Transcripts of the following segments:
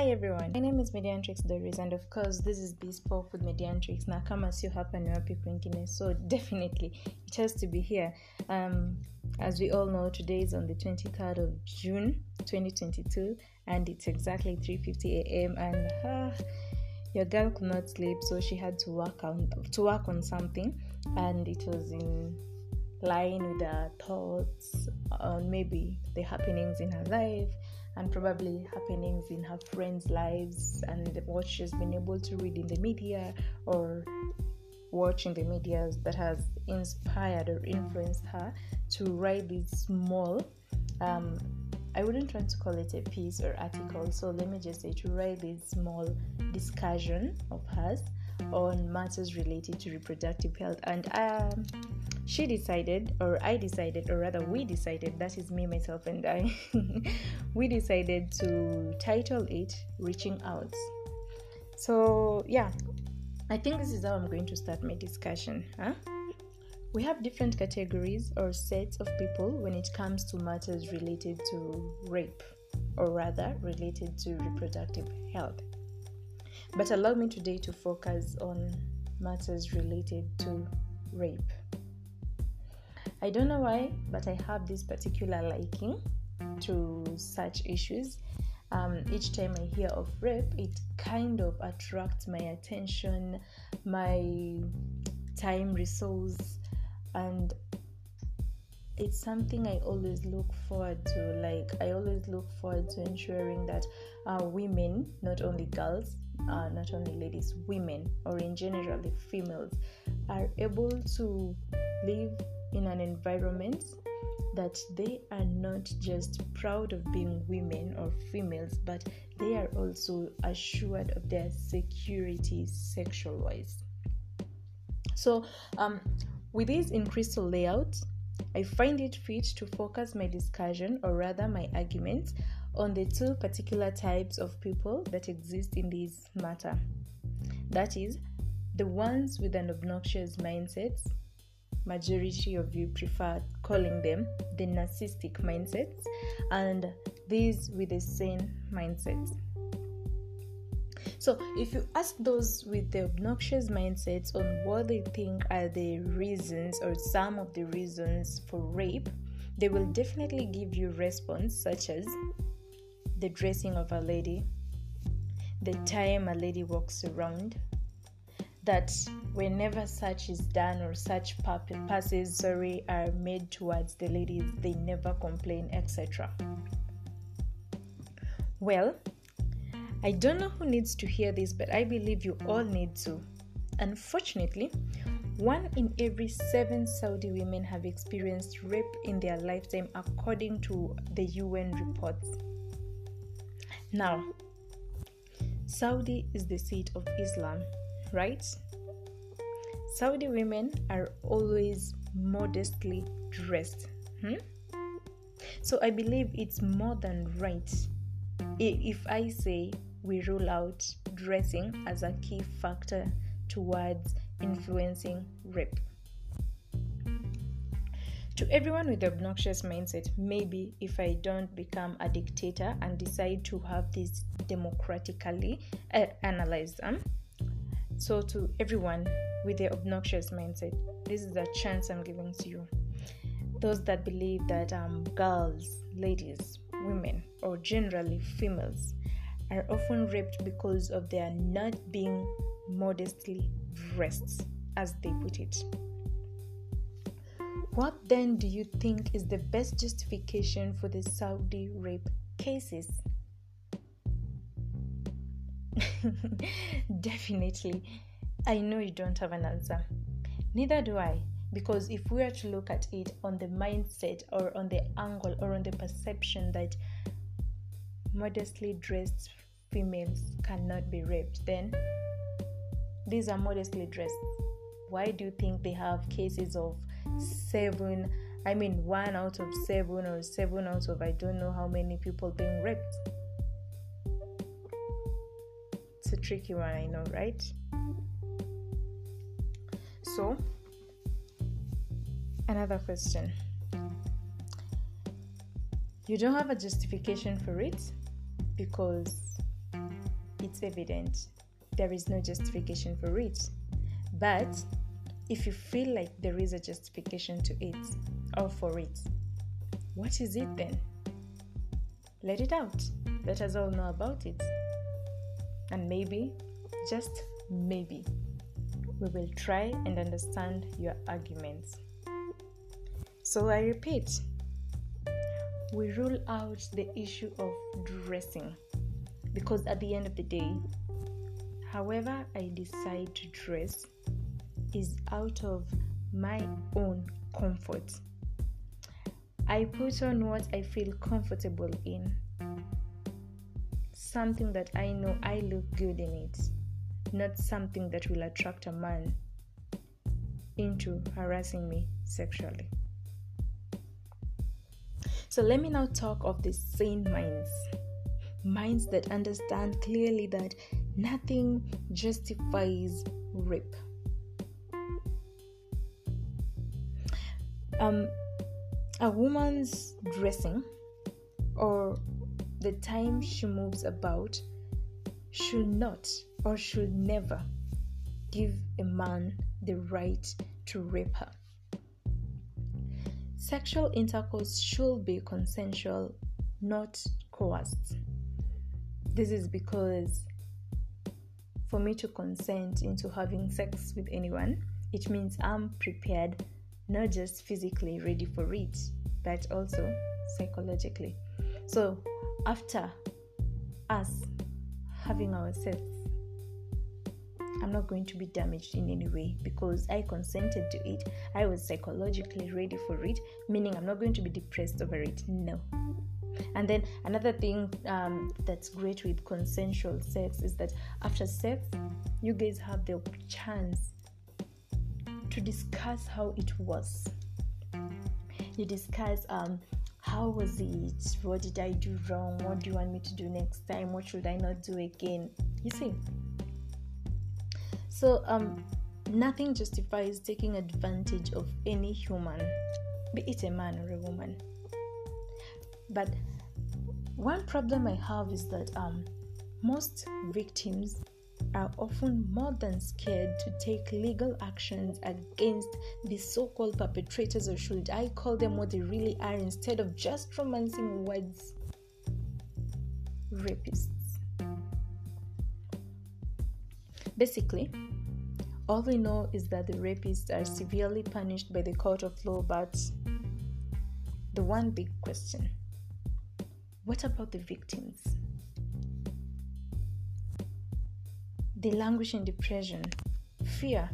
Hi everyone, my name is Mediantrix Doris, and of course, this is Bespoke with Mediantrix. Na kama sio hapa ni wapi kwingine, so definitely it has to be here. Um, as we all know, today is on the 23rd of June 2022, and it's exactly 3:50 a.m. and uh, your girl could not sleep, so she had to work on to work on something, and it was in line with her thoughts on maybe the happenings in her life and probably happenings in her friends' lives and what she's been able to read in the media or watch in the media that has inspired or influenced her to write this small um, I wouldn't try to call it a piece or article, so let me just say to write this small discussion of hers on matters related to reproductive health. And um, she decided, or I decided, or rather, we decided that is me, myself, and I we decided to title it Reaching Out. So, yeah, I think this is how I'm going to start my discussion. Huh? We have different categories or sets of people when it comes to matters related to rape, or rather, related to reproductive health. But allow me today to focus on matters related to rape. I don't know why, but I have this particular liking to such issues. Um, each time I hear of rape, it kind of attracts my attention, my time, resource, and it's something I always look forward to. Like, I always look forward to ensuring that uh, women, not only girls, uh, not only ladies, women, or in general, the females, are able to live in an environment that they are not just proud of being women or females, but they are also assured of their security sexual wise. So, um, with this in crystal layout, I find it fit to focus my discussion, or rather my arguments, on the two particular types of people that exist in this matter. That is, the ones with an obnoxious mindset majority of you prefer calling them the narcissistic mindsets and these with the sane mindsets. So if you ask those with the obnoxious mindsets on what they think are the reasons or some of the reasons for rape they will definitely give you response such as the dressing of a lady the time a lady walks around that whenever such is done or such passes sorry are made towards the ladies they never complain etc well i don't know who needs to hear this but i believe you all need to. Unfortunately one in every seven Saudi women have experienced rape in their lifetime, according to the UN reports. Now, Saudi is the seat of Islam, right? Saudi women are always modestly dressed. Hmm? So I believe it's more than right if I say we rule out dressing as a key factor towards influencing rape. To everyone with obnoxious mindset, maybe if I don't become a dictator and decide to have this democratically uh, analyzed, um, so, to everyone with the obnoxious mindset, this is a chance I'm giving to you. Those that believe that um, girls, ladies, women, or generally females are often raped because of their not being modestly dressed, as they put it. What then do you think is the best justification for the Saudi rape cases? Definitely. I know you don't have an answer. Neither do I. Because if we are to look at it on the mindset or on the angle or on the perception that modestly dressed females cannot be raped, then these are modestly dressed. Why do you think they have cases of seven? I mean, one out of seven or seven out of I don't know how many people being raped? It's a tricky one, I know, right? So, another question. You don't have a justification for it because it's evident. There is no justification for it. But if you feel like there is a justification to it or for it, what is it then? Let it out. Let us all know about it. And maybe, just maybe, we will try and understand your arguments. So I repeat, we rule out the issue of dressing because at the end of the day, however I decide to dress is out of my own comfort. I put on what I feel comfortable in. Something that I know I look good in it, not something that will attract a man into harassing me sexually. So let me now talk of the sane minds. Minds that understand clearly that nothing justifies rape. Um, a woman's dressing or the time she moves about should not or should never give a man the right to rape her. Sexual intercourse should be consensual, not coerced. This is because for me to consent into having sex with anyone, it means I'm prepared, not just physically ready for it, but also psychologically. So, after us having our sex, I'm not going to be damaged in any way because I consented to it. I was psychologically ready for it, meaning I'm not going to be depressed over it. No. And then another thing um, that's great with consensual sex is that after sex, you guys have the chance to discuss how it was. You discuss um, how was it? What did I do wrong? What do you want me to do next time? What should I not do again? You see, so, um, nothing justifies taking advantage of any human, be it a man or a woman. But one problem I have is that um, most victims are often more than scared to take legal actions against the so called perpetrators, or should I call them what they really are, instead of just romancing words rapists. Basically, all we know is that the rapists are severely punished by the court of law, but the one big question what about the victims? They languish in depression, fear,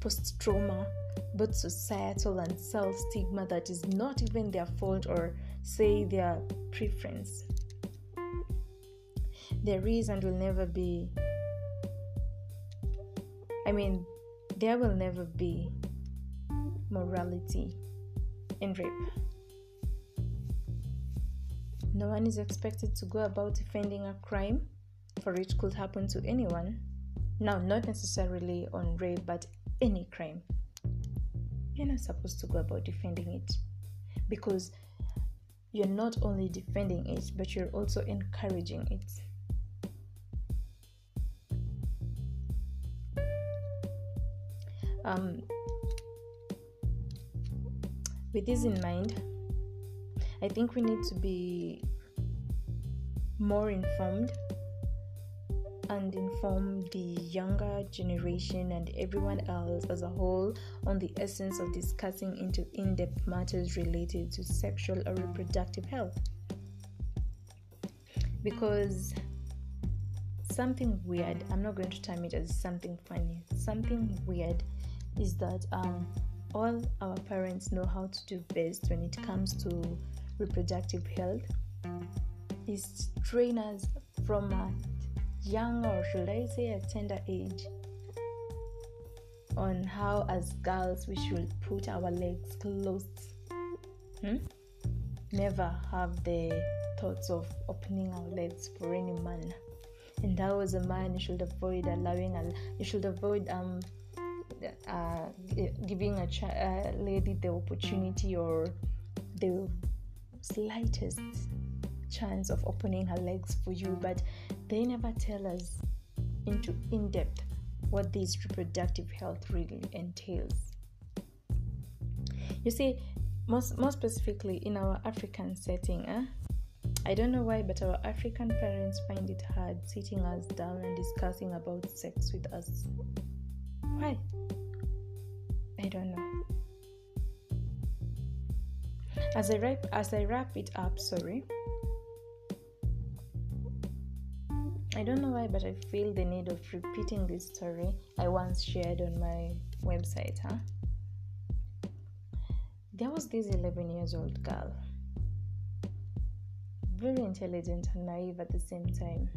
post trauma, both societal and self stigma that is not even their fault or, say, their preference. There is and will never be I mean, there will never be morality in rape. No one is expected to go about defending a crime, for it could happen to anyone. Now, not necessarily on rape, but any crime. You're not supposed to go about defending it because you're not only defending it, but you're also encouraging it. Um, with this in mind, I think we need to be more informed and inform the younger generation and everyone else as a whole on the essence of discussing into in-depth matters related to sexual or reproductive health. Because something weird i'm not going to term it as something funny something weird is that um, all our parents know how to do best when it comes to reproductive health is train us from a young or should I say a tender age on how as girls we should put our legs closed. Hmm? Never have the thoughts of opening our legs for any man. And that was a man you should avoid allowing a you should avoid um uh, giving a, ch- a lady the opportunity or the slightest chance of opening her legs for you but they never tell us into in depth what this reproductive health really entails. You see, most, most specifically in our African setting, eh? I don't know why, but our African parents find it hard sitting us down and discussing about sex with us. Why? I don't know. As I wrap, as I wrap it up, sorry. I don't know why, but I feel the need of repeating this story I once shared on my website, huh? There was this 11 years old girl, very intelligent and naive at the same time.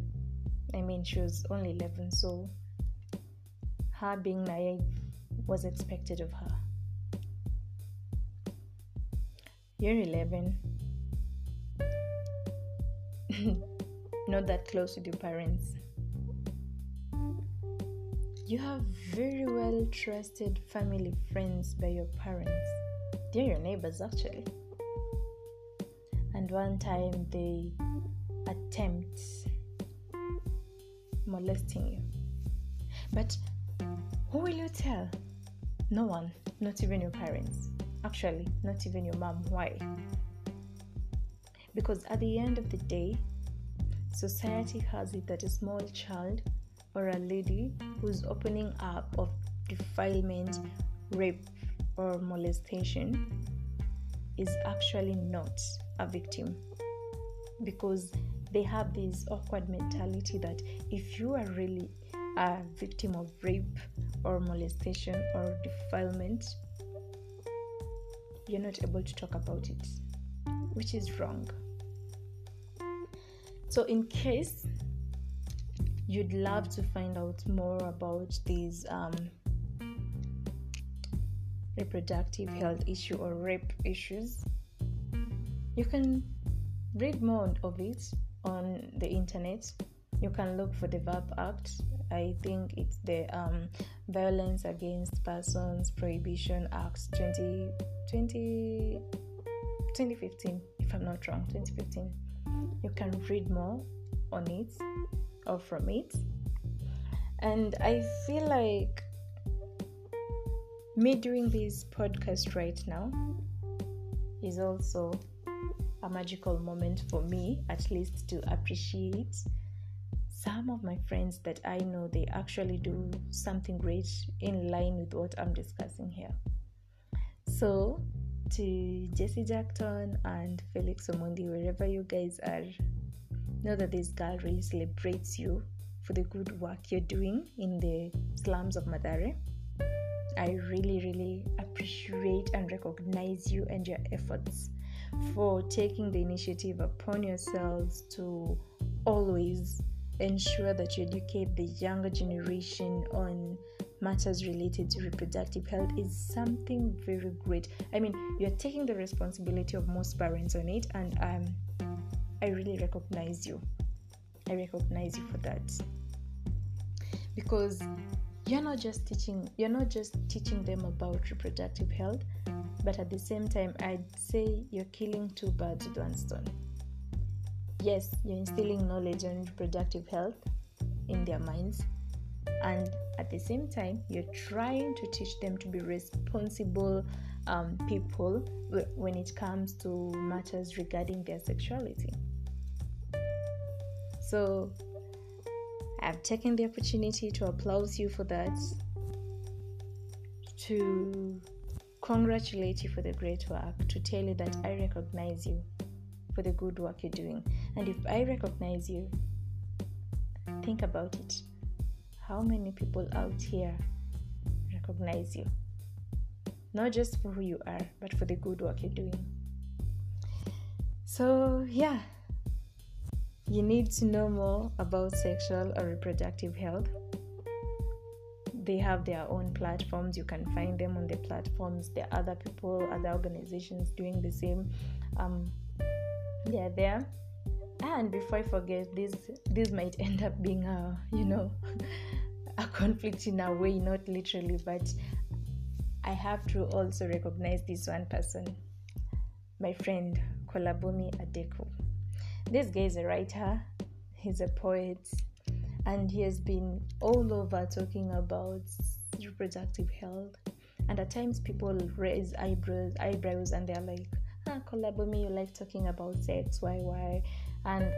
I mean, she was only 11, so her being naive was expected of her. You're 11. not that close with your parents. You have very well trusted family friends by your parents. They're your neighbors, actually. And one time they attempt molesting you. But who will you tell? No one, not even your parents. Actually, not even your mom. Why? Because at the end of the day, Society has it that a small child or a lady who's opening up of defilement, rape, or molestation is actually not a victim because they have this awkward mentality that if you are really a victim of rape or molestation or defilement, you're not able to talk about it, which is wrong. So, in case you'd love to find out more about these um, reproductive health issue or rape issues, you can read more of it on the internet. You can look for the VAP Act. I think it's the um, Violence Against Persons Prohibition Act 20, 20, 2015, if I'm not wrong, 2015 you can read more on it or from it. And I feel like me doing this podcast right now is also a magical moment for me, at least to appreciate some of my friends that I know they actually do something great in line with what I'm discussing here. So, to Jesse Jackton and Felix Omondi, wherever you guys are. Know that this girl really celebrates you for the good work you're doing in the slums of Mathare. I really, really appreciate and recognize you and your efforts for taking the initiative upon yourselves to always ensure that you educate the younger generation on matters related to reproductive health is something very great. I mean, you're taking the responsibility of most parents on it, and um, I really recognize you. I recognize you for that because you're not just teaching you're not just teaching them about reproductive health but at the same time i'd say you're killing two birds with one stone yes you're instilling knowledge on reproductive health in their minds at the same time you're trying to teach them to be responsible um, people when it comes to matters regarding their sexuality. So i've taken the opportunity to applaud you for that to congratulate you for the great work to tell you that i recognize you for the good work you're doing. And if i recognize you think about it how many people out here recognize you? Not just for who you are, but for the good work you're doing. So, yeah, you need to know more about sexual or reproductive health. They have their own platforms. You can find them on the platforms. There are other people, other organizations doing the same. Um, they're there. And before I forget, this this might end up being a you know a conflict in a way, not literally, but I have to also recognize this one person, my friend Kolabumi Adeko. This guy is a writer. he's a poet, and he has been all over talking about reproductive health. And at times, people raise eyebrows, eyebrows, and they're like, "Ah, Kolabomi, you like talking about sex? Why, why?" And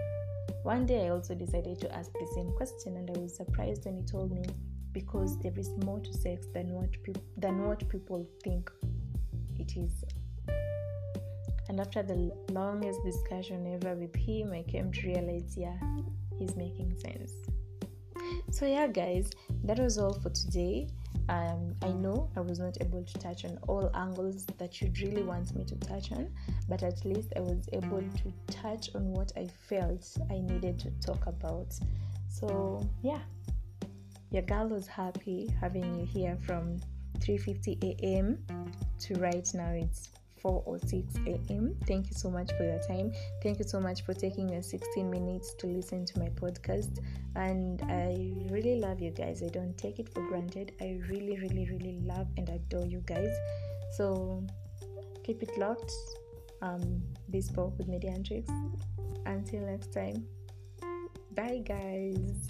one day, I also decided to ask the same question, and I was surprised when he told me because there is more to sex than what pe- than what people think it is. And after the longest discussion ever with him, I came to realize, yeah, he's making sense. So yeah, guys, that was all for today. Um, I know I was not able to touch on all angles that you'd really want me to touch on, but at least I was able to touch on what I felt I needed to talk about. So yeah, your girl was happy having you here from 3:50 a.m. to right now it's 4 or 6 a.m. Thank you so much for your time. Thank you so much for taking your 16 minutes to listen to my podcast. And I really love you guys. I don't take it for granted. I really, really, really love and adore you guys. So keep it locked. Um, Bespoke with Mediantrix. Until next time. Bye, guys.